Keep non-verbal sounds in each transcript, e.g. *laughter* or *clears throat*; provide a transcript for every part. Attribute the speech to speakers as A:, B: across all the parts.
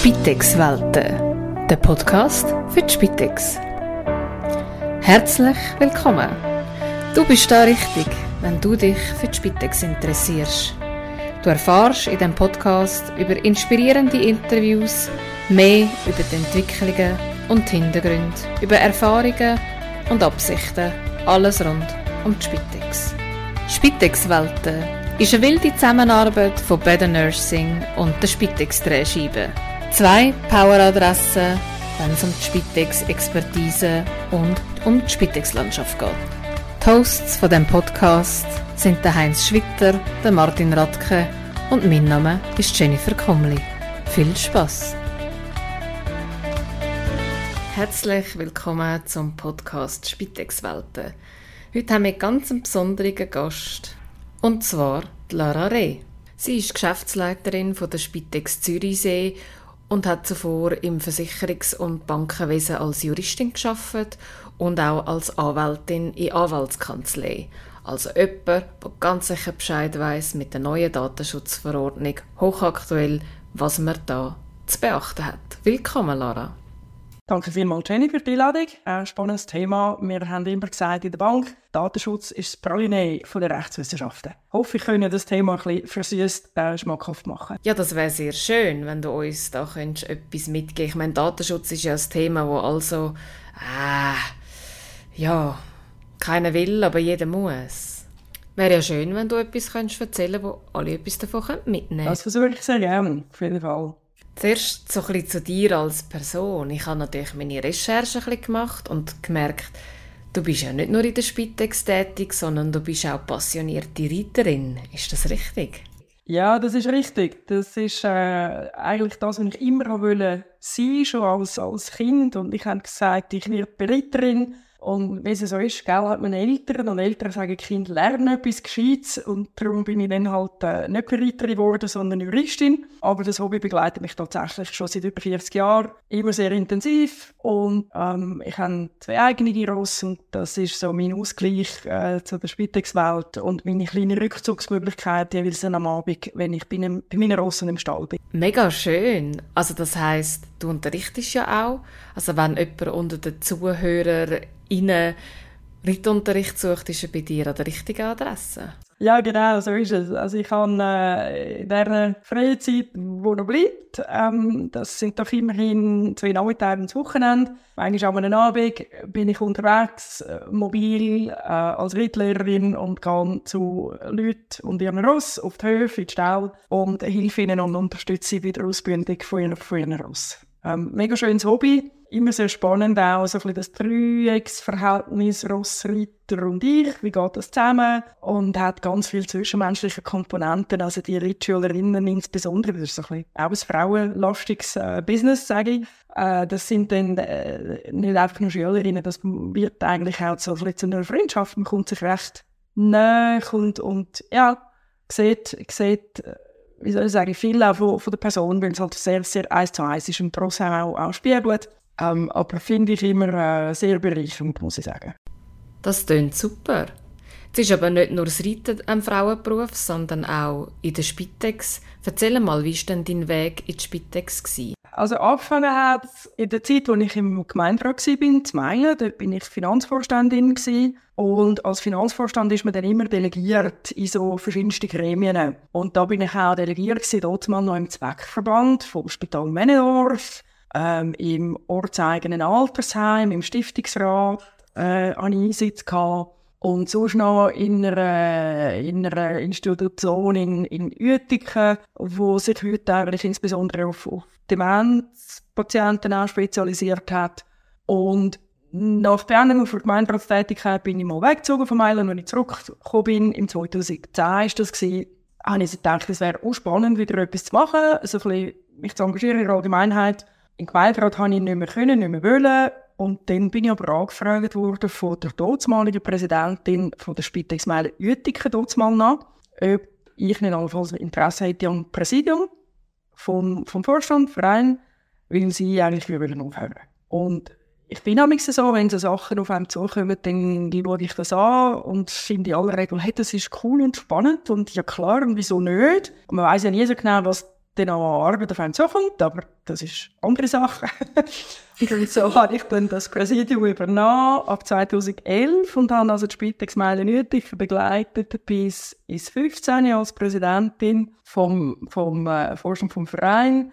A: Spitex-Welten, der Podcast für die Spitex. Herzlich willkommen. Du bist da richtig, wenn du dich für die Spitex interessierst. Du erfahrst in diesem Podcast über inspirierende Interviews, mehr über die Entwicklungen und Hintergründe, über Erfahrungen und Absichten, alles rund um die Spitex. Spitex-Welten ist eine wilde Zusammenarbeit von Better Nursing und der Spitex-Drehscheibe. Zwei Poweradressen, wenn es um die Spitex-Expertise und um die Spitex-Landschaft geht. Die Hosts von dem Podcast sind der Heinz Schwitter, der Martin Radke und mein Name ist Jennifer Komli. Viel Spaß! Herzlich willkommen zum Podcast Spitex-Welten. Heute haben wir ganz einen besonderen Gast, und zwar Lara Reh. Sie ist Geschäftsleiterin von der Spitex Zürichsee und hat zuvor im Versicherungs- und Bankenwesen als Juristin geschafft und auch als Anwältin in Anwaltskanzlei. Also jemand, der ganz sicher Bescheid weiß mit der neuen Datenschutzverordnung, hochaktuell, was man da zu beachten hat. Willkommen, Lara.
B: Danke vielmals, Jenny, für die Einladung. Ein spannendes Thema. Wir haben immer gesagt in der Bank, Datenschutz ist das Praline von der Rechtswissenschaften. Ich hoffe, ich können das Thema ein bisschen versüßt äh, schmackhaft machen.
A: Ja, das wäre sehr schön, wenn du uns da könntest etwas mitgeben Ich meine, Datenschutz ist ja ein Thema, wo also, äh, ja, keiner will, aber jeder muss. Wäre ja schön, wenn du etwas könntest erzählen könntest, wo alle etwas davon mitnehmen können.
B: Das versuche ich sehr gerne, auf jeden Fall.
A: Zuerst so zu dir als Person. Ich habe natürlich meine Recherche gemacht und gemerkt, du bist ja nicht nur in der Spitex tätig, sondern du bist auch passionierte Reiterin. Ist das richtig?
B: Ja, das ist richtig. Das ist äh, eigentlich das, was ich immer wollte sein, schon als, als Kind. Und ich habe gesagt, ich werde Reiterin. Und wie es so ist, gell, hat man Eltern und Eltern sagen, Kind lernen etwas Gescheites und darum bin ich dann halt äh, nicht Bereiterin geworden, sondern Juristin. Aber das Hobby begleitet mich tatsächlich schon seit über 40 Jahren, immer sehr intensiv und ähm, ich habe zwei eigene Ross und das ist so mein Ausgleich äh, zu der Spitexwelt und meine kleine Rückzugsmöglichkeit jeweils am Abend, wenn ich bei, einem, bei meinen Rossen im Stall bin.
A: Mega schön. Also das heißt, du unterrichtest ja auch. Also wenn jemand unter den Zuhörern innen Reitunterricht sucht, ist er bei dir an der richtigen Adresse.
B: Ja, genau, so ist es. Also ich habe äh, in dieser Freizeit, die noch bleibt, ähm, das sind doch immerhin zwei Nachmittage ins Wochenende. Manchmal an einem Abend bin ich unterwegs, äh, mobil, äh, als Reitlehrerin und gehe zu Leuten und ihren Ross auf die Höfe, in die Stall und helfe ihnen und unterstütze sie bei der Ausbildung von ihren, von ihren Ross. Ähm, mega schönes Hobby immer sehr spannend auch, so ein das Dreiecksverhältnis Rossritter und ich, wie geht das zusammen? Und hat ganz viele zwischenmenschliche Komponenten, also die Rittschülerinnen insbesondere, das ist so ein bisschen auch ein frauenlastiges äh, Business, sage ich. Äh, das sind dann äh, nicht einfach nur Schülerinnen, das wird eigentlich auch so ein zu einer Freundschaft, man kommt sich recht näher und, und ja, sieht, sieht äh, wie soll ich sagen, viel auch von, von der Person, weil es halt sehr, sehr eins zu eins ist und trotzdem auch, auch spiegelt. Ähm, aber finde ich immer äh, sehr bereichernd, muss ich sagen.
A: Das klingt super. Es ist aber nicht nur das Reiten ein Frauenberuf, sondern auch in der Spitex. Erzähl mal, wie war denn dein Weg in die Spitex? Gewesen?
B: Also angefangen hat in der Zeit, als ich im Gemeinderat war, in Meilen, dort bin ich Finanzvorständin gewesen. Und als Finanzvorstand ist man dann immer delegiert in so verschiedenste Gremien. Und da bin ich auch delegiert gewesen, dort mal noch im Zweckverband vom Spital Männendorf ähm, im ortseigenen Altersheim, im Stiftungsrat äh, an Einsitz gehabt. Und sonst noch in einer, in einer Institution in, in Uetiken, wo sich heute eigentlich insbesondere auf, auf Demenzpatienten auch spezialisiert hat. Und nach Beendigung der Gemeinderatstätigkeit bin ich mal weggezogen von Mailand, als ich zurückgekommen bin. Im 2010 war das. Gewesen, habe ich gedacht, es wäre auch spannend, wieder etwas zu machen, also ein bisschen mich zu engagieren in der Allgemeinheit. In Gemeinderat konnte ich nicht mehr können, nicht mehr wollen. Und dann bin ich aber angefragt worden von der dortmaligen Präsidentin von der Spitex Meilen Uetiken dortmal nach, ob ich nicht allenfalls Interesse hätte am Präsidium vom, vom Vorstand, Verein, weil sie eigentlich aufhören aufhören. Und ich bin nämlich so, wenn so Sachen auf einem zukommen, dann schaue ich das an und finde in aller Regel, hey, das ist cool und spannend und ja klar, und wieso nicht? Und man weiß ja nie so genau, was dann auch an Arbeit auf einen zukommt, aber das ist eine andere Sache. und so *laughs* habe ich dann das Präsidium übernommen ab 2011 und habe also die Spitex Meile Nötig begleitet bis ins 15 als Präsidentin vom, vom äh, Vorstand vom Verein.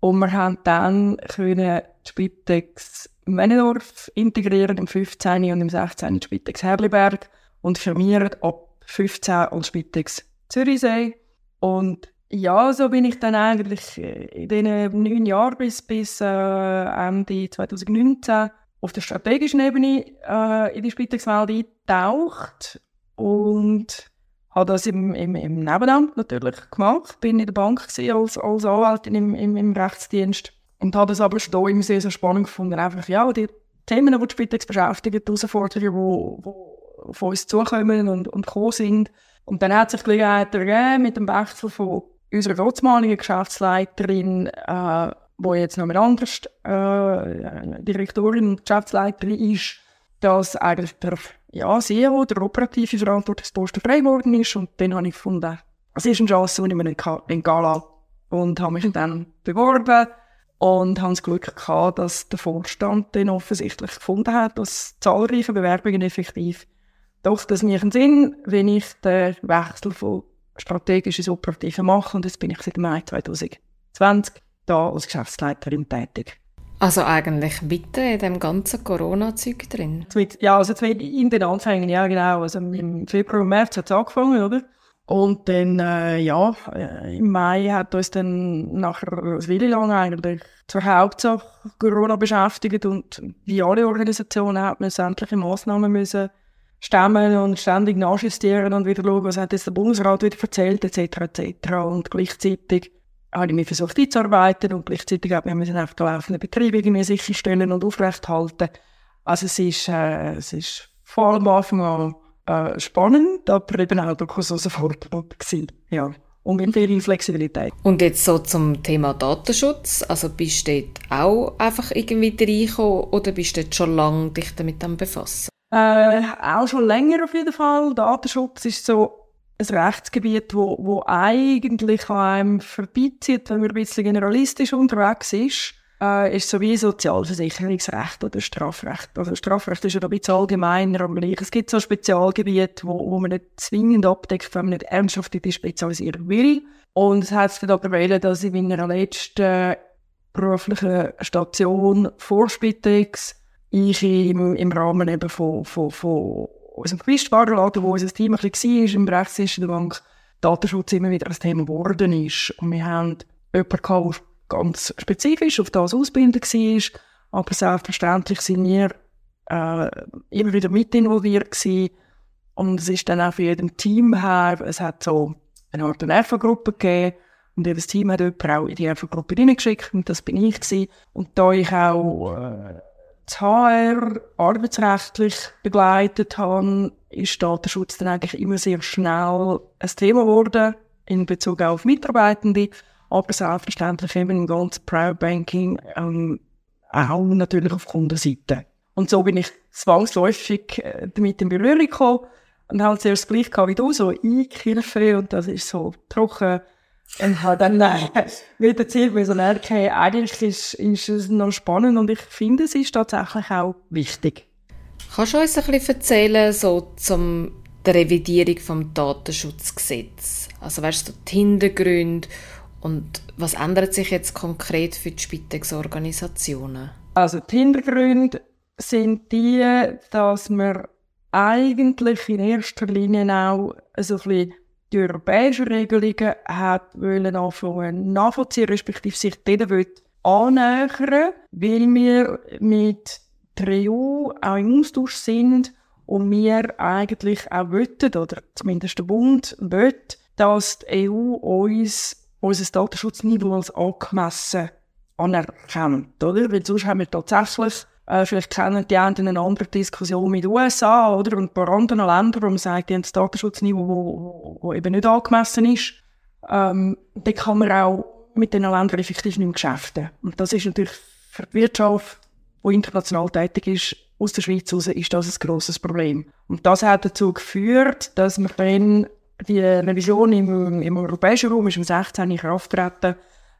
B: Und wir haben dann können die Spitex Männendorf integrieren im 15. und im 16. Spitex Herliberg und firmieren ab 15 als Spitex Zürichsee. Und ja, so bin ich dann eigentlich in diesen neun Jahren bis, bis äh, Ende 2019 auf der strategischen Ebene äh, in die Spitexwelt eingetaucht und habe das im, im, im Nebenamt natürlich gemacht. Bin in der Bank als, als Anwältin im, im, im Rechtsdienst und habe das aber schon immer sehr, sehr spannend gefunden. Einfach, ja, die Themen, die die Spitex beschäftigen, die Herausforderungen, die, die auf uns zukommen und, und gekommen sind, und dann hat sich die Gelegenheit ergeben, mit dem Wechsel von unserer dortmaligen Geschäftsleiterin, äh, wo jetzt noch mal anders äh, Direktorin und Geschäftsleiterin ist, dass eigentlich der ja, CEO, der operative Verantwortungsposten frei geworden ist. Und dann habe ich gefunden, es ist eine Chance, die ich mir entgehen lasse. Und habe mich dann beworben und habe das Glück gehabt, dass der Vorstand dann offensichtlich gefunden hat, dass zahlreiche Bewerbungen effektiv doch, das macht einen Sinn, wenn ich den Wechsel von strategisch ins Operative mache. Und jetzt bin ich seit Mai 2020 da als Geschäftsleiterin tätig.
A: Also eigentlich mitten in dem ganzen Corona-Zeug drin?
B: Ja, also in den Anfängen, ja genau. Also im Februar und März hat es angefangen, oder? Und dann, äh, ja, äh, im Mai hat uns dann nachher wie lange eigentlich zur Hauptsache Corona beschäftigt und wie alle Organisationen hat man sämtliche Massnahmen müssen stemmen und ständig nachjustieren und wieder schauen, was hat jetzt der Bundesrat wieder erzählt, etc., etc. Und gleichzeitig habe ich mich versucht einzuarbeiten und gleichzeitig haben wir müssen auf den laufenden Betrieb irgendwie sicherstellen und aufrechthalten. Also es ist, äh, es ist vor allem am Anfang an äh, spannend, aber eben auch durchaus herausfordernd gewesen. Ja. Und mit viel Flexibilität.
A: Und jetzt so zum Thema Datenschutz. Also bist du dort auch einfach irgendwie reingekommen oder bist du dort schon lange dich damit befasst?
B: Äh, auch schon länger auf jeden Fall. Datenschutz ist so ein Rechtsgebiet, wo, wo eigentlich an einem vorbeizieht, wenn man ein bisschen generalistisch unterwegs ist. Äh, ist so wie Sozialversicherungsrecht oder Strafrecht. Also Strafrecht ist ja ein bisschen allgemeiner, aber es gibt so Spezialgebiete, wo, wo man nicht zwingend abdeckt, wenn man nicht ernsthaft in die Spezialisierung will. Und es hat sich aber wählen, dass ich in meiner letzten beruflichen Station vor Spitex ich im, im Rahmen eben von, von, von unserem Quizsparladen, wo unser Team ein bisschen war, im Rechtsdienst der Bank, Datenschutz immer wieder ein Thema geworden ist. Und wir haben jemanden gehabt, der ganz spezifisch auf das ausbilden war, aber selbstverständlich sind wir äh, immer wieder mit involviert gewesen. Und es ist dann auch für jedem Team her, es hat so eine Art Nervengruppe gegeben, und jedes Team hat jemanden auch in die Nervengruppe reingeschickt, und das bin ich gewesen. Und da ich auch äh, das HR arbeitsrechtlich begleitet habe, ist Datenschutz dann eigentlich immer sehr schnell ein Thema geworden in Bezug auf Mitarbeitende, aber selbstverständlich eben im ganzen Private Banking ähm, auch natürlich auf Kundenseite. Und so bin ich zwangsläufig äh, damit in Berührung gekommen und habe zuerst gleich gehabt wie du, so Einkirfe und das ist so trocken und habe dann äh, wieder erzählt, weil so okay, eigentlich ist, ist es noch spannend und ich finde, es ist tatsächlich auch wichtig.
A: Kannst du uns ein bisschen erzählen, so zum der Revidierung vom Datenschutzgesetz? Also weißt du, die Hintergründe und was ändert sich jetzt konkret für die Spitex-Organisationen?
B: Also die Hintergründe sind die, dass wir eigentlich in erster Linie auch so ein bisschen die europäischen Regelungen hat wollen anfangen nachvollziehen, respektive sich denen annähern, weil wir mit der EU auch im Austausch sind und wir eigentlich auch wollten, oder zumindest der Bund will, dass die EU uns unser Datenschutzniveau als angemessen anerkennt, oder? Weil sonst haben wir tatsächlich äh, vielleicht kennen die einen eine andere Diskussion mit den USA oder und ein paar anderen Ländern, wo man sagt, die haben das Datenschutzniveau, wo, wo, eben nicht angemessen ist. Ähm, dann kann man auch mit den Ländern effektiv nicht mehr geschäften. Und das ist natürlich für die Wirtschaft, die international tätig ist, aus der Schweiz heraus, ist das ein grosses Problem. Und das hat dazu geführt, dass wir dann die Revision im, im europäischen Raum ist im 16. in Kraft treten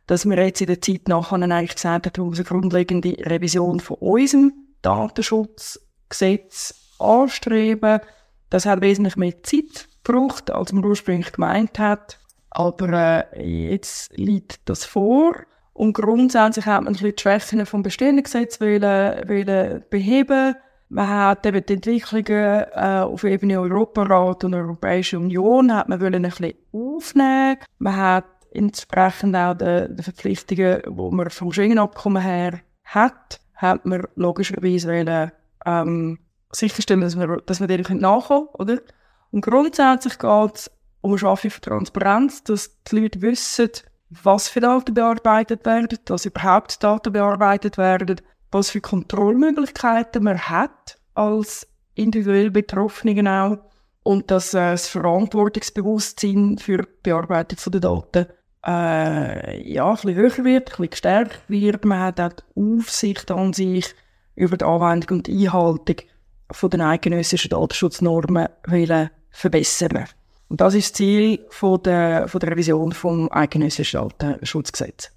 B: dass wir jetzt in der Zeit nachher eigentlich gesagt haben, wir müssen eine grundlegende Revision von unserem Datenschutzgesetz anstreben. Das hat wesentlich mehr Zeit gebraucht, als man ursprünglich gemeint hat. Aber äh, jetzt liegt das vor. Und grundsätzlich hat man die Schwächen vom bestehenden Gesetz wollen, wollen beheben. Man hat eben die Entwicklungen äh, auf Ebene Europarat und Europäische Union hat man wollen ein bisschen aufnehmen. Man hat entsprechend auch den, den Verpflichtungen, die man vom Schengen-Abkommen her hat, hat man logischerweise wollen, ähm, sicherstellen, dass wir, dass wir denen nachkommen oder? Und grundsätzlich geht es um eine Schaffung von Transparenz, dass die Leute wissen, was für Daten bearbeitet werden, dass überhaupt Daten bearbeitet werden, was für Kontrollmöglichkeiten man hat als individuell Betroffene auch und dass äh, das Verantwortungsbewusstsein für die Bearbeitung der Daten äh, ja, ein bisschen höher wird, ein bisschen gestärkt wird. Man hat auch die Aufsicht an sich über die Anwendung und die Einhaltung von den eidgenössischen Datenschutznormen wollen verbessern. Und das ist das Ziel von der, von der Revision vom eidgenössischen Datenschutzgesetz.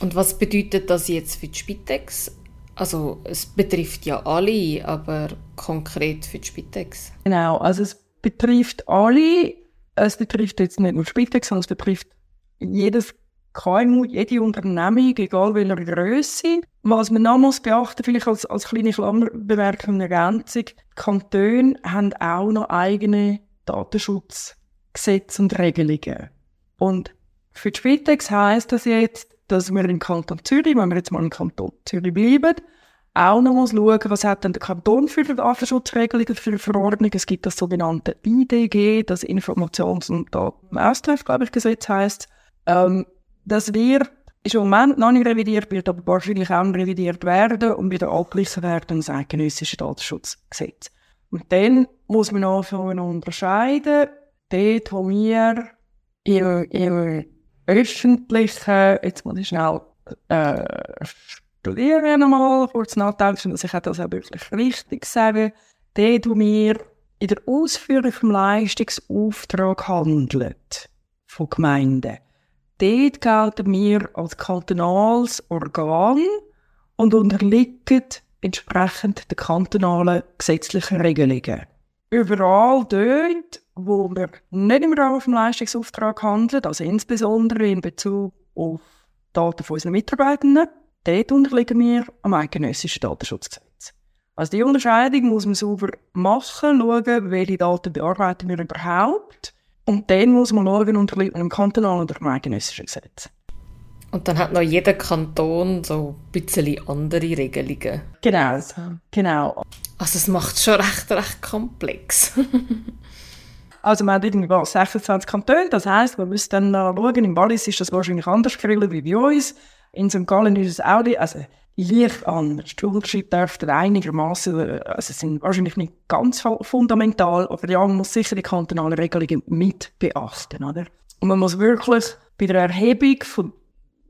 A: Und was bedeutet das jetzt für die Spitex? Also es betrifft ja alle, aber konkret für die Spitex.
B: Genau, also es betrifft alle. Es betrifft jetzt nicht nur Spitex, sondern es betrifft jedes KMU, jede Unternehmung, egal welcher Größe. Was man noch muss beachten, vielleicht als, als kleine Klammerbemerkung, eine Ergänzung, die Kantone haben auch noch eigene Datenschutzgesetze und Regelungen. Und für die Spitex heisst das jetzt, dass wir im Kanton Zürich, wenn wir jetzt mal im Kanton Zürich bleiben, auch noch muss schauen, was hat denn der Kanton für Datenschutzregelungen, für Verordnungen. Es gibt das sogenannte IDG, das Informations- und Datenaustausch, glaube ich, Gesetz heisst. Ähm, das wird, ist im Moment noch nicht revidiert, wird aber wahrscheinlich auch revidiert werden und wieder abgeglichen werden ins eidgenössische Datenschutzgesetz. Und dann muss man anfangen unterscheiden, dort, wo wir im, im öffentlichen, jetzt muss ich schnell äh, studieren nochmal, kurz nachdenken, dass ich das auch wirklich richtig sage, dort, wo wir in der Ausführung vom Leistungsauftrag handeln, von Gemeinden, dort gelten wir als kantonales Organ und unterliegen entsprechend den kantonalen gesetzlichen Regelungen. Überall dort, wo wir nicht im Rahmen des Leistungsauftrags handeln, also insbesondere in Bezug auf Daten von unseren Mitarbeitenden, dort unterliegen wir am eidgenössischen Datenschutzgesetz. Also die Unterscheidung muss man sauber machen, schauen, welche Daten bearbeiten wir überhaupt und dann muss man schauen, unterliegt man dem kantonalen oder dem eidgenössischen Gesetz.
A: Und dann hat noch jeder Kanton so ein bisschen andere Regelungen.
B: Genau, genau.
A: Also es macht es schon recht, recht komplex. *laughs*
B: also man hat irgendwie 26 Kantone, das heisst, man muss dann schauen, im Wallis ist das wahrscheinlich anders geregelt wie bei uns. In St. Gallen ist es auch also leicht anders. Der Unterschied dürfte einigermaßen, also sind wahrscheinlich nicht ganz fundamental, aber ja, man muss sicher die kantonalen Regelungen mit beachten, oder? Und man muss wirklich bei der Erhebung von,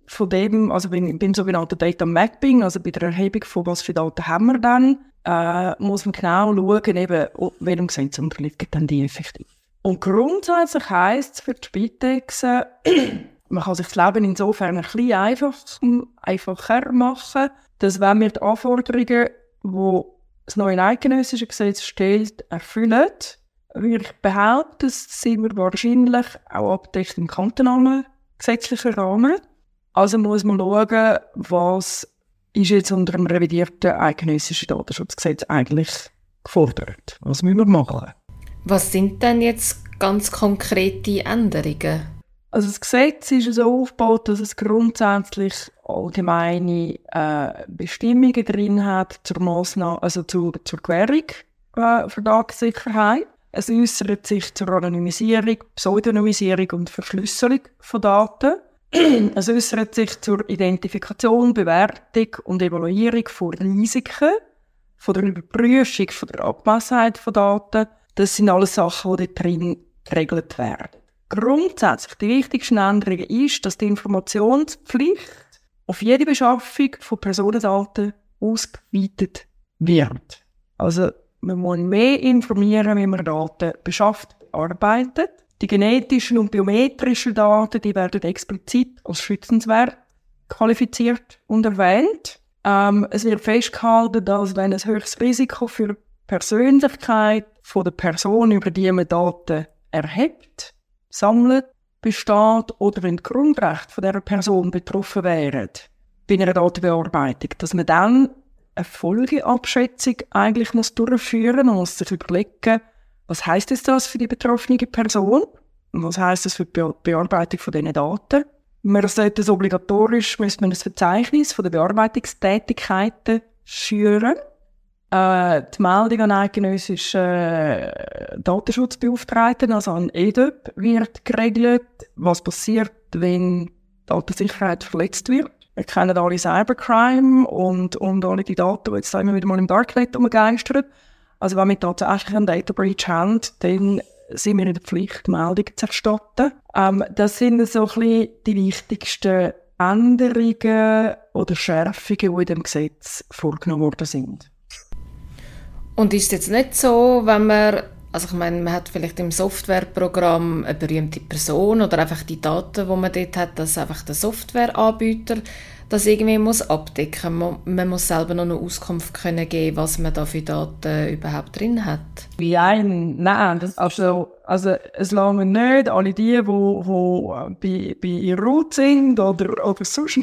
B: von dem, also beim, beim sogenannten Data Mapping, also bei der Erhebung von was für Daten haben wir dann, äh, muss man genau schauen, eben, welchem Gesetz unterliegen dann die effektiv. Und grundsätzlich heisst es für die Spitex, man kann sich das Leben insofern ein bisschen einfach, einfacher machen, dass wenn wir die Anforderungen, die das neue eidgenössische Gesetz stellt, erfüllen, würde ich behaupten, sind wir wahrscheinlich auch abgedeckt im kantonalen gesetzlichen Rahmen. Also muss man schauen, was ist jetzt unter dem revidierten eidgenössischen Datenschutzgesetz eigentlich gefordert. Was müssen wir machen?
A: Was sind denn jetzt ganz konkrete Änderungen?
B: Also das Gesetz ist so aufgebaut, dass es grundsätzlich allgemeine äh, Bestimmungen drin hat zur Massnahme, also zur, zur Gewährung äh, für Datensicherheit. Es äußert sich zur Anonymisierung, Pseudonymisierung und Verschlüsselung von Daten. *clears throat* es äußert sich zur Identifikation, Bewertung und Evaluierung von Risiken, von der Überprüfung von der Abmessung von Daten. Das sind alles Sachen, die dort drin geregelt werden. Grundsätzlich die wichtigste Änderung ist, dass die Informationspflicht auf jede Beschaffung von Personendaten ausgeweitet wird. Also man muss mehr informieren, wie man Daten beschafft, arbeitet. Die genetischen und biometrischen Daten, die werden explizit als schützenswert qualifiziert und erwähnt. Ähm, es wird festgehalten, dass wenn ein höchstes Risiko für Persönlichkeit von der Person, über die man Daten erhebt, sammelt, besteht oder wenn die Grundrechte von dieser Person betroffen wären bei einer Datenbearbeitung, dass man dann eine Folgeabschätzung eigentlich muss durchführen und muss sich überlegen, was heißt das für die betroffene Person und was heißt das für die Bearbeitung von diesen Daten. Man sollte es obligatorisch, müsste man ein Verzeichnis von den Bearbeitungstätigkeiten führen. Äh, die Meldung an eidgenössischen äh, Datenschutzbeauftragten, also an EDOP, wird geregelt, was passiert, wenn Datensicherheit verletzt wird. Wir kennen alle Cybercrime und, und alle die Daten, die jetzt immer wieder mal im Darknet umgeistern. Also wenn wir tatsächlich einen Data Breach haben, dann sind wir in der Pflicht, Meldungen zu erstatten. Ähm, das sind so ein bisschen die wichtigsten Änderungen oder Schärfungen, die in dem Gesetz vorgenommen worden sind.
A: Und ist jetzt nicht so, wenn man also ich meine, man hat vielleicht im Softwareprogramm eine berühmte Person oder einfach die Daten, die man dort hat, dass einfach der Softwareanbieter das irgendwie muss abdecken muss. Man muss selber noch eine Auskunft können geben, was man da für Daten überhaupt drin hat.
B: Wie ein, nein, das, also, also es lange nicht alle die, die, die bei, bei Root sind oder, oder sonst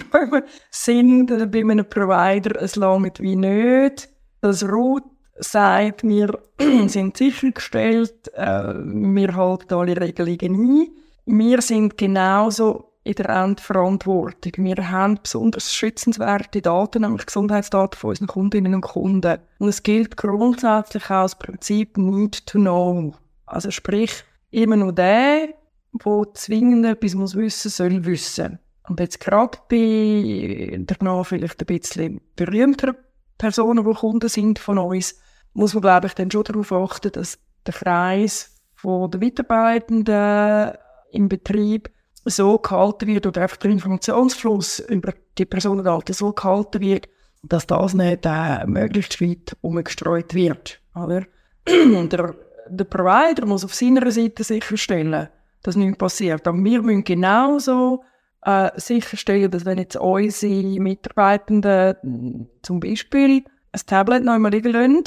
B: sind bei einem Provider, es lange wie nicht. Das Root sagt, wir *clears throat* sind sichergestellt, äh, wir halten alle Regelungen ein. Wir sind genauso in der Endverantwortung. Wir haben besonders schützenswerte Daten, nämlich Gesundheitsdaten von unseren Kundinnen und Kunden. Und es gilt grundsätzlich auch das Prinzip Need to Know. Also sprich, immer nur der, der zwingend etwas muss wissen, soll wissen. Und jetzt gerade bei danach vielleicht ein bisschen berühmteren Personen, die Kunden sind von uns, muss man, glaube ich, dann schon darauf achten, dass der Kreis von der Mitarbeitenden im Betrieb so gehalten wird oder einfach der Informationsfluss über die Personendaten so gehalten wird, dass das nicht äh, möglichst weit umgestreut wird. Oder? *clears throat* Und der, der Provider muss auf seiner Seite sicherstellen, dass nichts passiert. Aber wir müssen genauso äh, sicherstellen, dass wenn jetzt unsere Mitarbeitenden zum Beispiel ein Tablet noch einmal liegen lassen,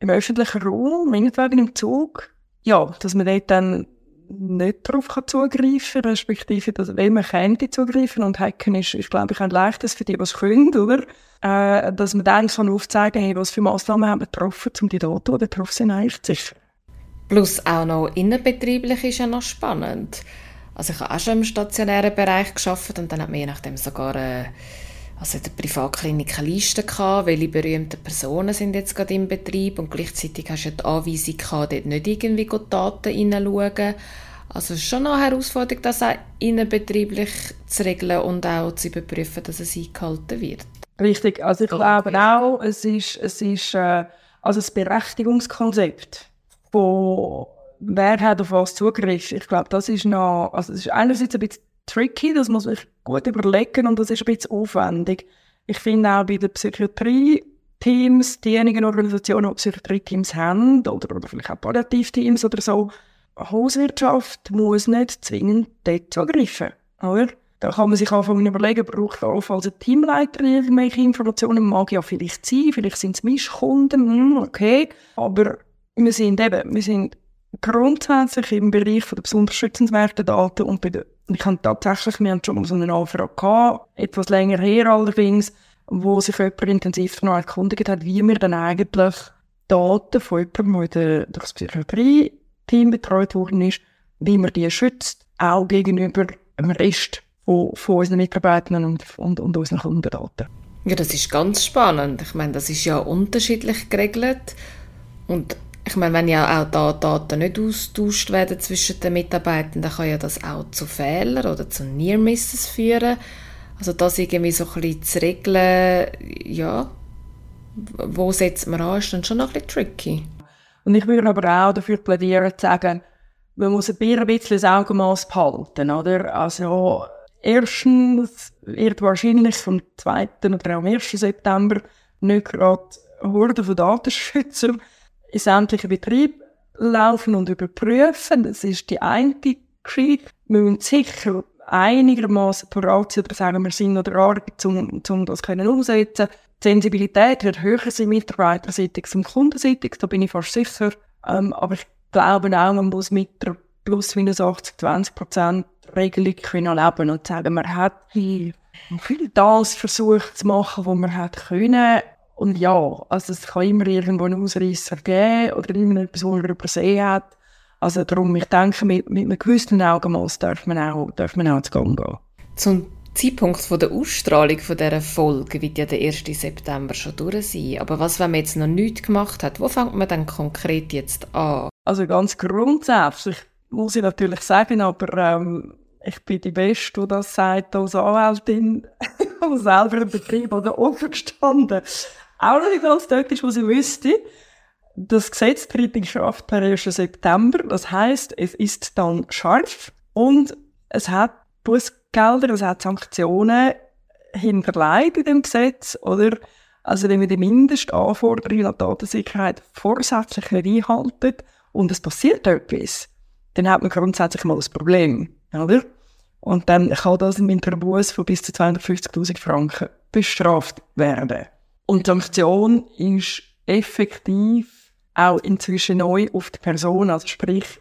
B: im öffentlichen Raum, meinetwegen im Zug, ja, dass man dort dann nicht darauf zugreifen kann, respektive, dass wenn man könnte zugreifen und hacken ist, ist glaube ich, ein leichtes für die, was können, oder? Äh, dass man dann kann aufzeigen hey, was für Massnahmen haben wir getroffen, um die Daten, die betroffen sind, eigentlich.
A: Plus auch noch innerbetrieblich ist ja noch spannend. Also ich habe auch schon im stationären Bereich geschafft und dann hat je nachdem sogar äh, also in der Privatklinik eine Liste gehabt, welche berühmten Personen sind jetzt gerade im Betrieb und gleichzeitig hast du die Anweisung gehabt, dort nicht irgendwie die Daten hineinschauen. Also es ist schon eine Herausforderung, das auch innenbetrieblich zu regeln und auch zu überprüfen, dass es eingehalten wird.
B: Richtig, also ich glaube auch, es ist, es ist äh, also das Berechtigungskonzept von wer hat auf was Zugriff. Ich glaube, das ist noch, also es ist einerseits ein bisschen tricky, das muss man sich gut überlegen und das ist ein bisschen aufwendig. Ich finde auch bei den Psychiatrie-Teams, diejenigen Organisationen, die Psychiatrie-Teams haben, oder, oder vielleicht auch Palliativteams oder so, Hauswirtschaft muss nicht zwingend dort zugreifen, oder? Da kann man sich anfangen überlegen, braucht auch als Teamleiter irgendwelche Informationen? Mag ja vielleicht sein, vielleicht sind es Mischkunden, hm, okay. Aber wir sind eben, wir sind grundsätzlich im Bereich der besonders schützenswerten Daten und bei der, ich habe tatsächlich, wir haben schon mal so eine Anfrage gehabt, etwas länger her allerdings, wo sich jemand intensiv noch erkundigt hat, wie wir dann eigentlich Daten von jemandem, der durch das Psychiatrie-Team betreut worden ist, wie man die schützt, auch gegenüber dem Rest von, von unseren Mitarbeitern und, und, und unseren Kundendaten.
A: Ja, das ist ganz spannend. Ich meine, das ist ja unterschiedlich geregelt und ich meine, wenn ja auch da Daten nicht austauscht werden zwischen den Mitarbeitern, dann kann ja das auch zu Fehlern oder zu Near Misses führen. Also das irgendwie so ein bisschen zu regeln, ja, wo setzt man an, ist dann schon noch ein bisschen tricky.
B: Und ich würde aber auch dafür plädieren, zu sagen, man muss ein bisschen das Augenmaß behalten, oder? Also, erstens wird wahrscheinlich vom 2. oder am 1. September nicht gerade Horde von Datenschützern in sämtlichen Betrieben laufen und überprüfen. Das ist die eine Geschichte. Wir müssen sicher einigermaßen parat sind oder sagen, wir sind noch dran, um, um das können umsetzen Die Sensibilität wird höher sein, mitarbeiterseitig zum kundenseitig, da bin ich fast sicher. Ähm, aber ich glaube auch, man muss mit der plus minus 80, 20 Prozent Regelung können leben und sagen, man hat viel das versucht zu machen, was man hat können. Und ja, also es kann immer irgendwo einen Ausreißer geben oder irgendetwas, was man übersehen hat. Also darum, ich denke, mit, mit einem gewissen Augenmaß darf man auch, darf man auch zu Gang gehen.
A: Zum Zeitpunkt von der Ausstrahlung von dieser Folge wird ja der 1. September schon durch sein. Aber was, wenn man jetzt noch nichts gemacht hat, wo fängt man dann konkret jetzt an?
B: Also ganz grundsätzlich muss ich natürlich sagen, aber ähm, ich bin die Beste, die das sagt als Anwältin, *laughs* selber im Betrieb oder offen gestanden. Auch noch nicht ganz dort ist, was ich wüsste. Das Gesetz tritt in Kraft per 1. September. Das heißt, es ist dann scharf und es hat Bußgelder, es hat Sanktionen hinterlegt in dem Gesetz, oder? Also, wenn wir die Mindestanforderungen an Datensicherheit vorsätzlich nicht einhalten und es passiert etwas, dann hat man grundsätzlich mal ein Problem, oder? Und dann kann das mit einer Buß von bis zu 250.000 Franken bestraft werden. Und die Sanktion ist effektiv auch inzwischen neu auf die Person, also sprich,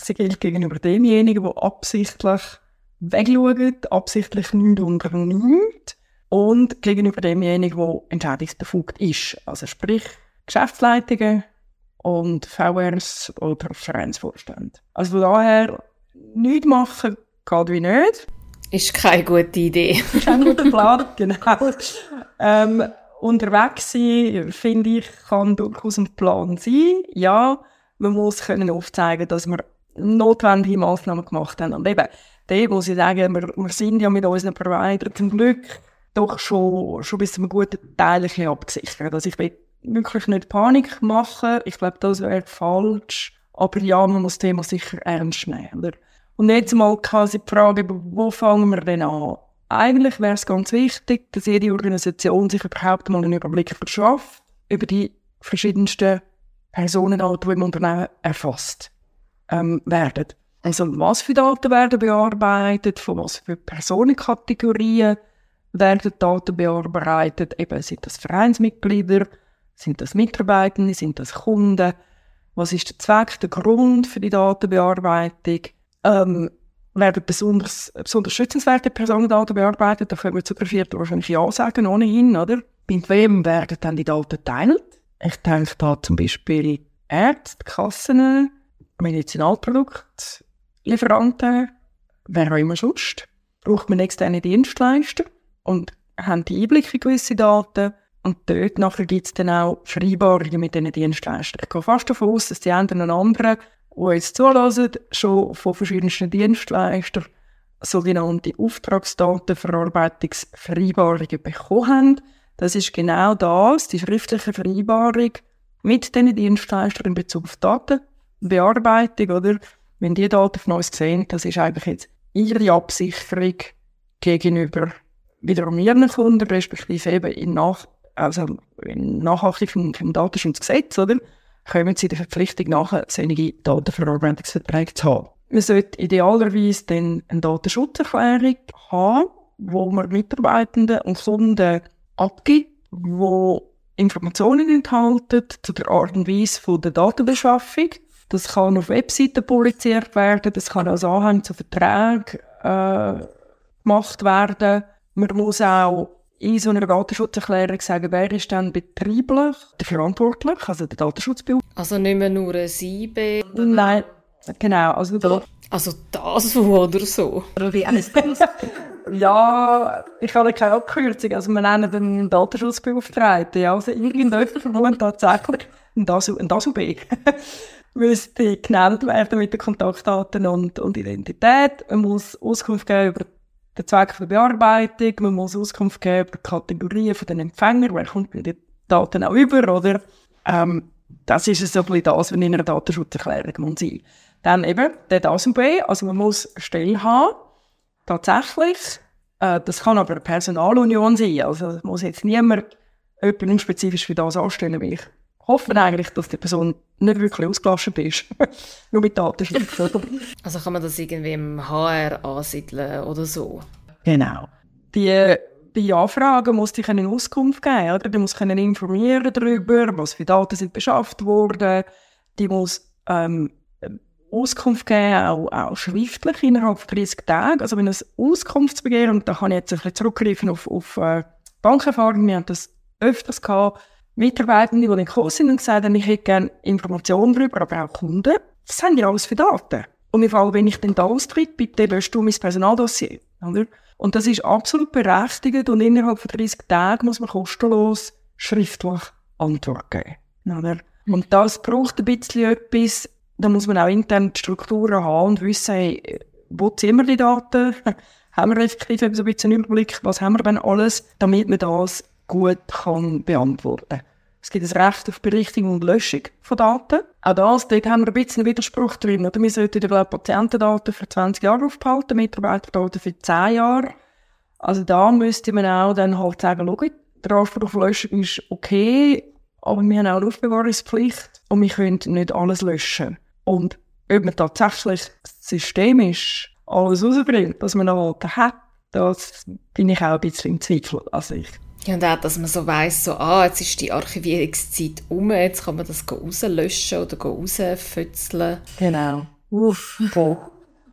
B: sie gilt gegenüber demjenigen, der absichtlich wegschaut, absichtlich nichts unternimmt und gegenüber demjenigen, der entscheidungsbefugt ist. Also sprich, Geschäftsleitungen und VRs oder Vereinsvorstände. Also von daher, nichts machen geht wie nicht.
A: Ist keine gute Idee.
B: Kein guter Plan, *laughs* genau. Ähm, unterwegs sein, finde ich, kann durchaus ein Plan sein. Ja, man muss können aufzeigen, dass wir notwendige Massnahmen gemacht haben. Und eben, da muss ich sagen, wir, wir sind ja mit unseren Providern zum Glück doch schon, schon bis einem guten Teil ein abgesichert. Also ich will wirklich nicht Panik machen. Ich glaube, das wäre falsch. Aber ja, man muss das Thema sicher ernst nehmen. Oder? Und jetzt mal quasi die Frage, wo fangen wir denn an? Eigentlich wäre es ganz wichtig, dass jede Organisation sich überhaupt mal einen Überblick verschafft über die verschiedensten Personenarten, die im Unternehmen erfasst ähm, werden. Also was für Daten werden bearbeitet, von was für Personenkategorien werden Daten bearbeitet, eben sind das Vereinsmitglieder, sind das Mitarbeitende, sind das Kunden, was ist der Zweck, der Grund für die Datenbearbeitung, ähm, werden besonders, besonders schützenswerte Personendaten bearbeitet. Da können wir zu der vierten wahrscheinlich Ja sagen, ohnehin, oder? Bei wem werden dann die Daten geteilt? Ich denke da zum Beispiel Ärzte, Kassen, Medizinalproduktlieferanten, wer auch immer sonst. Braucht man externe Dienstleister und haben die Einblick in gewisse Daten. Und dort nachher gibt es dann auch Vereinbarungen mit diesen Dienstleistern. Ich gehe fast davon aus, dass die einen einen anderen die jetzt zulassen, schon von verschiedensten Dienstleistern sogenannte Auftragsdatenverarbeitungsvereinbarungen bekommen haben. Das ist genau das, die schriftliche Vereinbarung mit diesen Dienstleistern in Bezug auf Datenbearbeitung, oder? Wenn die Daten von uns sehen, das ist eigentlich jetzt ihre Absicherung gegenüber wiederum ihren Kunden, respektive eben in, Nach also in Nachachtung vom Datenschutzgesetz, oder? Kommen sie der Verpflichtung nachher, solche Datenverarbeitungsverträge zu haben. Man sollte idealerweise dann eine Datenschutzerklärung haben, wo man Mitarbeitenden und Kunden abgibt, wo Informationen enthalten zu der Art und Weise von der Datenbeschaffung. Das kann auf Webseiten publiziert werden, das kann als Anhang zu Verträgen äh, gemacht werden. Man muss auch in so einer Datenschutzerklärung sagen, wer ist dann betrieblich der verantwortlich, also der Datenschutzbeauftragte.
A: Also nicht mehr nur ein IB?
B: Nein, genau. Also, da.
A: also das oder so?
B: Oder wie *laughs* Ja, ich habe keine Abkürzung. Also wir nennen den Datenschutzbeauftragten. Ja, also irgendjemand von tatsächlich ein DASUB *laughs* müsste genannt werden mit den Kontaktdaten und, und Identität. Man muss Auskunft geben über der Zweck der Bearbeitung, man muss Auskunft geben über die Kategorien von den Empfängern, wer kommt mit den Daten auch über, oder? Ähm, das ist so ein das, was in einer Datenschutzerklärung muss sein. Dann eben der DASUB, also man muss eine Stelle haben, tatsächlich. Äh, das kann aber eine Personalunion sein, also muss jetzt niemand jemanden spezifisch für das anstellen, weil ich hoffe eigentlich, dass die Person nicht wirklich ausgelassen bist. *laughs* Nur mit Datenschutz.
A: also kann man das irgendwie im HR ansiedeln oder so?
B: Genau. Die bei Anfragen muss ich eine Auskunft geben, oder? Die muss können informieren darüber, was für Daten sind beschafft worden. Die muss ähm, Auskunft geben, auch, auch schriftlich innerhalb von 30 Tagen. Also wenn ein Auskunftsbegehren, und da kann ich jetzt ein bisschen zurückgreifen auf, auf äh, Bankerfahrung, wir haben das öfters gehabt, Mitarbeitende, die in Kurs sind und gesagt haben, ich hätte gerne Informationen darüber, aber auch Kunden. Was haben die alles für Daten? Und im Fall, wenn ich dann da austritt, bitte löscht du mein Personaldossier. Oder? Und das ist absolut berechtigt und innerhalb von 30 Tagen muss man kostenlos schriftlich Antwort geben. Oder? Und das braucht ein bisschen etwas, da muss man auch intern die Strukturen haben und wissen, hey, wo ziehen wir die Daten? *laughs* haben wir effektiv so ein bisschen einen Überblick, was haben wir denn alles, damit man das gut kann beantworten kann. Es gibt ein Recht auf Berichtigung und Löschung von Daten. Auch das, dort haben wir ein bisschen einen Widerspruch drin. Oder? Wir sollten die Patientendaten für 20 Jahre aufbehalten, Mitarbeiterdaten für 10 Jahre. Also da müsste man auch dann halt sagen, schau, der Anspruch auf Löschung ist okay, aber wir haben auch eine Aufbewahrungspflicht und wir können nicht alles löschen. Und ob man tatsächlich systemisch alles rausbringt, was man noch hat, das bin ich auch ein bisschen im Zweifel. Also ich
A: ja, und auch, dass man so weiss, so, ah, jetzt ist die Archivierungszeit um, jetzt kann man das rauslöschen oder rausfützeln.
B: Genau. Uff.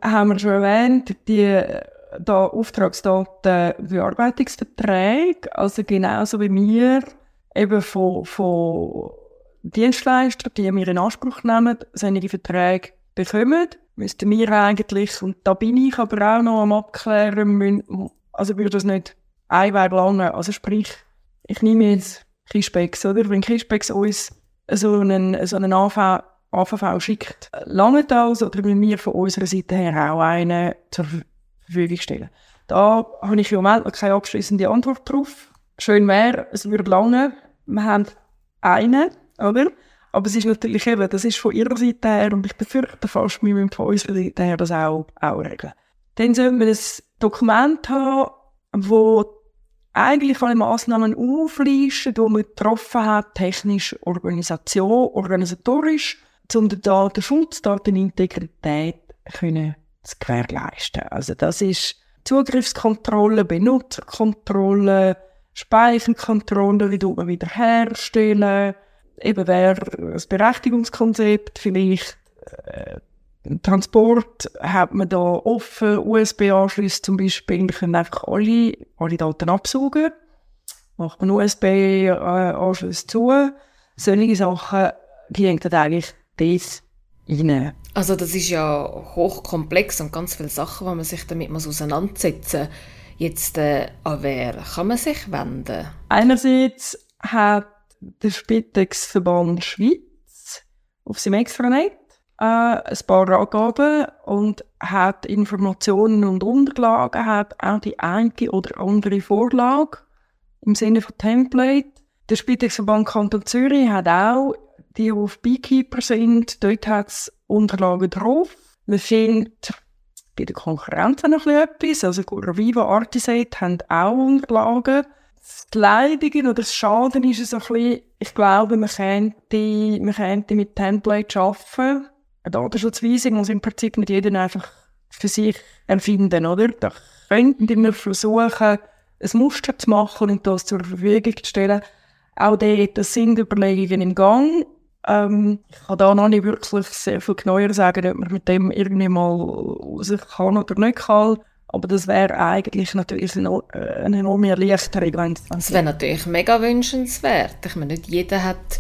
B: Haben wir schon erwähnt, die da Auftragsdaten Bearbeitungsverträge, also genauso wie wir eben von, von Dienstleistern, die wir in Anspruch nehmen, solche Verträge bekommen, müssten wir eigentlich, und da bin ich aber auch noch am abklären, also würde das nicht ein Weg lang, also sprich, ich nehme jetzt Kispex, oder? Wenn Kispex uns so einen, so einen AV, AVV schickt, lange das, oder wenn wir von unserer Seite her auch einen zur Verfügung stellen. Da habe ich im Moment noch keine abschließende Antwort drauf. Schön wäre, es würde lange. Wir haben einen, oder? Aber es ist natürlich eben, das ist von ihrer Seite her, und ich befürchte fast, wir müssen von unserer Seite her das auch, auch regeln. Dann sollten wir ein Dokument haben, wo eigentlich alle Massnahmen auflisten, die man getroffen hat, technisch, Organisation, organisatorisch, um den Datenschutz, Datenintegrität können zu gewährleisten. Also das ist Zugriffskontrolle, Benutzerkontrolle, Speicherkontrolle, wie man wiederherstellen, eben wer das Berechtigungskonzept vielleicht äh, Transport hat man da offen, USB-Anschluss zum Beispiel, wir können einfach alle, alle Daten absaugen, macht man USB-Anschluss zu, solche Sachen gehen dann eigentlich das rein.
A: Also das ist ja hochkomplex und ganz viele Sachen, wo man sich damit muss auseinandersetzen muss. Jetzt, äh, an wer kann man sich wenden?
B: Einerseits hat der Spitex-Verband Schweiz auf seinem Extranet äh, ein paar Angaben und hat Informationen und Unterlagen, hat auch die eine oder andere Vorlage im Sinne von Template. Der Spitexverband Kanton Zürich hat auch, die auf Beekeeper sind, dort hat es Unterlagen drauf. Man findet bei der Konkurrenz noch etwas, also Viva Artisate haben auch Unterlagen. Das Leidige oder das Schaden ist es ein bisschen, ich glaube, man könnte, man könnte mit Template arbeiten eine Datenschutzweisung muss im Prinzip nicht jeder einfach für sich empfinden, oder? Da könnten wir versuchen, ein Muster zu machen und das zur Verfügung zu stellen. Auch dort sind Überlegungen im Gang. Ähm, ich kann da noch nicht wirklich sehr viel genauer sagen, ob man mit dem irgendwie mal raus kann oder nicht kann. Aber das wäre eigentlich natürlich eine, enorme Erleichterung.
A: Das wäre natürlich mega wünschenswert. Ich meine, nicht jeder hat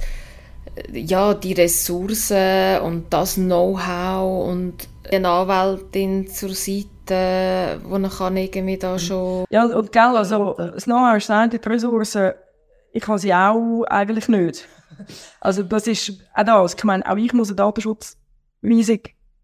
A: ja, die Ressourcen und das Know-how und eine Anwältin zur Seite, wo man kann irgendwie da schon...
B: Ja, und gell, also das Know-how ist eine, die Ressourcen, ich habe sie auch eigentlich nicht. Also das ist auch das, ich meine, auch ich muss eine Datenschutzweisung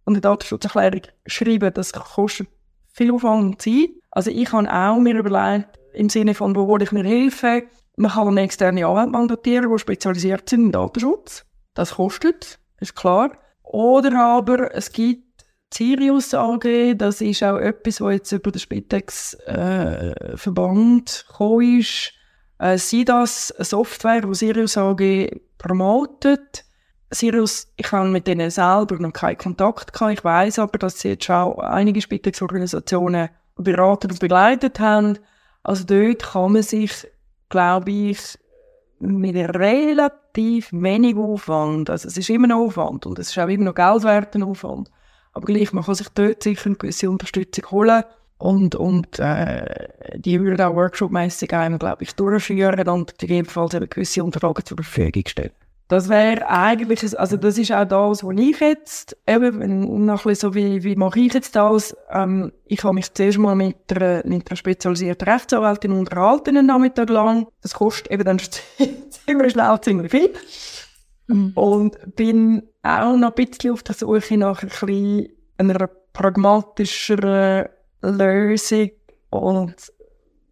B: und eine Datenschutzerklärung schreiben, das kostet viel Aufwand und Zeit. Also ich habe auch mir überlegt, im Sinne von, wo hole ich mir Hilfe, man kann eine externe Anwälte mandatieren, die spezialisiert sind im Datenschutz. Das kostet, ist klar. Oder aber es gibt Sirius AG, das ist auch etwas, was jetzt über den Spitex-Verband äh, gekommen ist. Äh, SIDAS, eine Software, die Sirius AG promotet. Sirius, ich habe mit denen selber noch keinen Kontakt gehabt. Ich weiß aber, dass sie jetzt schon einige Spitexorganisationen beraten und begleitet haben. Also dort kann man sich, glaube ich, mit relativ wenig Aufwand, also es ist immer noch Aufwand und es ist auch immer noch Geld wert, ein Aufwand, aber gleich, man kann sich dort sicher eine gewisse Unterstützung holen und, und äh, die würden auch workshopmässig einem, glaube ich, durchführen und gegebenenfalls eben gewisse Unterlagen zur Verfügung stellen. Das wäre eigentlich, also das ist auch das, was ich jetzt, eben, noch ein bisschen so wie, wie mache ich jetzt das, ähm, ich habe mich zuerst mal mit einer, mit einer spezialisierten Rechtsanwältin unterhalten, einen Nachmittag lang. Das kostet eben dann *laughs* ziemlich schnell ziemlich viel. Mhm. Und bin auch noch ein bisschen auf der Suche nach ein bisschen einer pragmatischeren Lösung und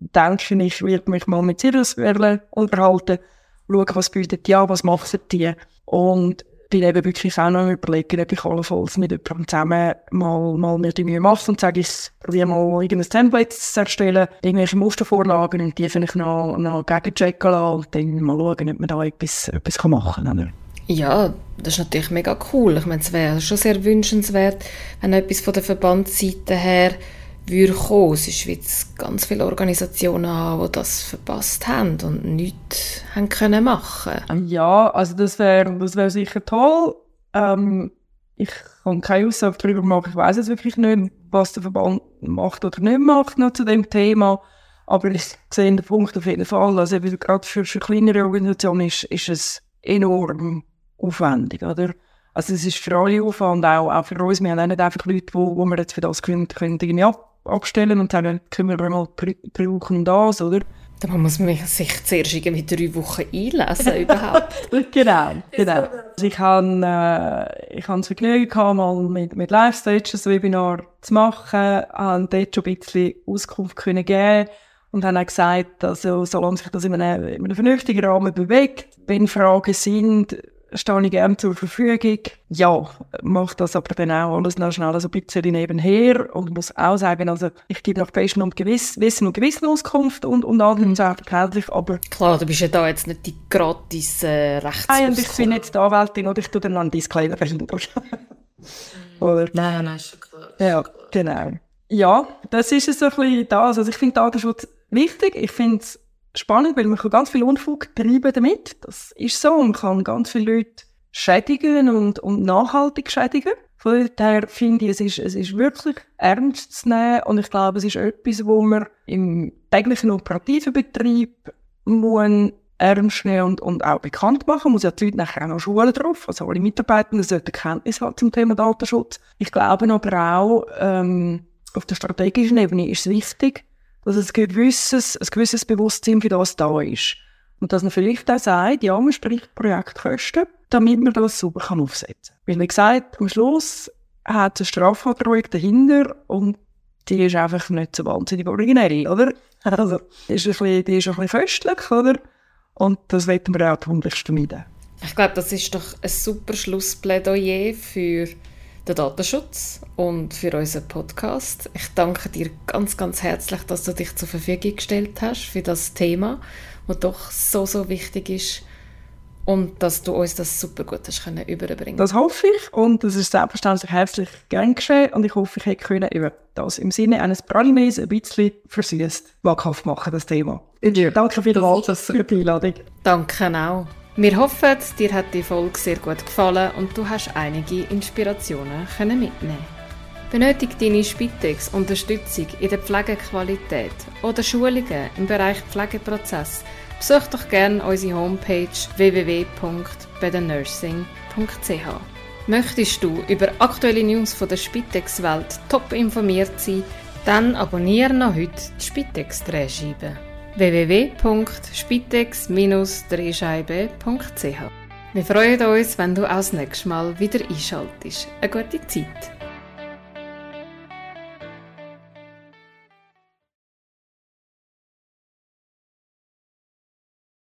B: denke ich, werde mich mal mit Sirius unterhalten schauen, was bietet ja, was machen die. Und bin eben wirklich auch noch überlegen, ob ich allenfalls mit jemandem zusammen mal, mal mir die Mühe mache und sage, ich probiere mal irgendein Template zu erstellen, irgendwelche Mustervorlagen und die vielleicht noch, noch gegenchecken lassen und dann mal schauen, ob man da etwas, etwas machen kann.
A: Ja, das ist natürlich mega cool. Ich meine, es wäre schon sehr wünschenswert, wenn etwas von der Verbandsseite her würde kommen. Es ist wie ganz viele Organisationen haben, die das verpasst haben und nichts haben können machen
B: Ja, also das wäre das wär sicher toll. Ähm, ich kann keine Aussage darüber machen. Ich weiß es wirklich nicht, was der Verband macht oder nicht macht noch zu dem Thema. Aber ich sehe den Punkt auf jeden Fall. Also gerade für, für kleinere Organisationen ist, ist es enorm aufwendig, oder? Also es ist für alle Aufwand, auch, auch für uns. Wir haben auch nicht einfach Leute, wo, wo wir jetzt für das können, können irgendwie ab, abstellen und sagen, können wir mal drei Wochen das, oder?
A: Da muss man sich zuerst irgendwie drei Wochen einlesen *laughs* überhaupt.
B: genau, genau. Also ich habe äh, ich hab das Vergnügen gehabt, mal mit, mit Live-Stages ein Webinar zu machen, habe dort schon ein bisschen Auskunft können geben und habe auch gesagt, also, solange sich das in einem, in einem vernünftigen Rahmen bewegt, wenn Fragen sind, stehe ich gerne zur Verfügung. Ja, mache das aber dann auch alles noch schnell so ein bisschen nebenher und muss auch sagen, also ich gebe nach bestem und gewiss, Wissen und Gewissen Auskunft und, und anderen selbstverständlich, aber...
A: Klar, du bist ja da jetzt nicht die gratis äh, Rechts...
B: Nein, und ich bin jetzt die Anwältin oder ich tue dann einen Disclaimer *laughs* dahinter.
A: oder? Nein, nein, ist schon klar.
B: Ja, genau. Ja, das ist so ein bisschen das. Also ich finde Datenschutz wichtig. Ich finde es spannend, weil man kann ganz viel Unfug treiben damit. Das ist so. Man kann ganz viele Leute schädigen und, und nachhaltig schädigen. Von daher finde ich, es ist, es ist wirklich ernst zu nehmen und ich glaube, es ist etwas, wo man im täglichen operativen Betrieb muss ernst nehmen und, und auch bekannt machen. muss ja die Leute nachher auch noch Schulen drauf. Also alle Mitarbeiter sollten Kenntnis haben zum Thema Datenschutz. Ich glaube aber auch, ähm, auf der strategischen Ebene ist es wichtig, dass ein gewisses, ein gewisses Bewusstsein für das da ist. Und dass man vielleicht auch sagt, ja, man spricht Projektkosten, damit man das sauber kann aufsetzen kann. Weil, wie gesagt, am Schluss hat es eine Strafandrohung dahinter und die ist einfach nicht so wahnsinnig originell, oder? Also, die ist ein bisschen, die ist ein bisschen köstlich, oder? Und das wollen wir auch tunlichst vermeiden.
A: Ich glaube, das ist doch ein super Schlussplädoyer für den Datenschutz und für unseren Podcast. Ich danke dir ganz, ganz herzlich, dass du dich zur Verfügung gestellt hast für das Thema, das doch so, so wichtig ist und dass du uns das super gut hast können überbringen.
B: Das hoffe ich und das ist selbstverständlich herzlich gern geschehen und ich hoffe, ich hätte können über das im Sinne eines Pralinees ein bisschen versüßt wahrhaft machen, das Thema. Danke vielmals für die Einladung.
A: Danke auch. Wir hoffen, dir hat die Folge sehr gut gefallen und du hast einige Inspirationen können mitnehmen. Benötigt deine Spitex Unterstützung in der Pflegequalität oder Schulungen im Bereich Pflegeprozess? Besuch doch gerne unsere Homepage www.bedennursing.ch. Möchtest du über aktuelle News von der Spitex-Welt top informiert sein, dann abonniere noch heute die Spitex-Drehscheibe www.spitex-drehscheibe.ch. Wir freuen uns, wenn du auch das nächste Mal wieder einschaltest. Eine gute Zeit!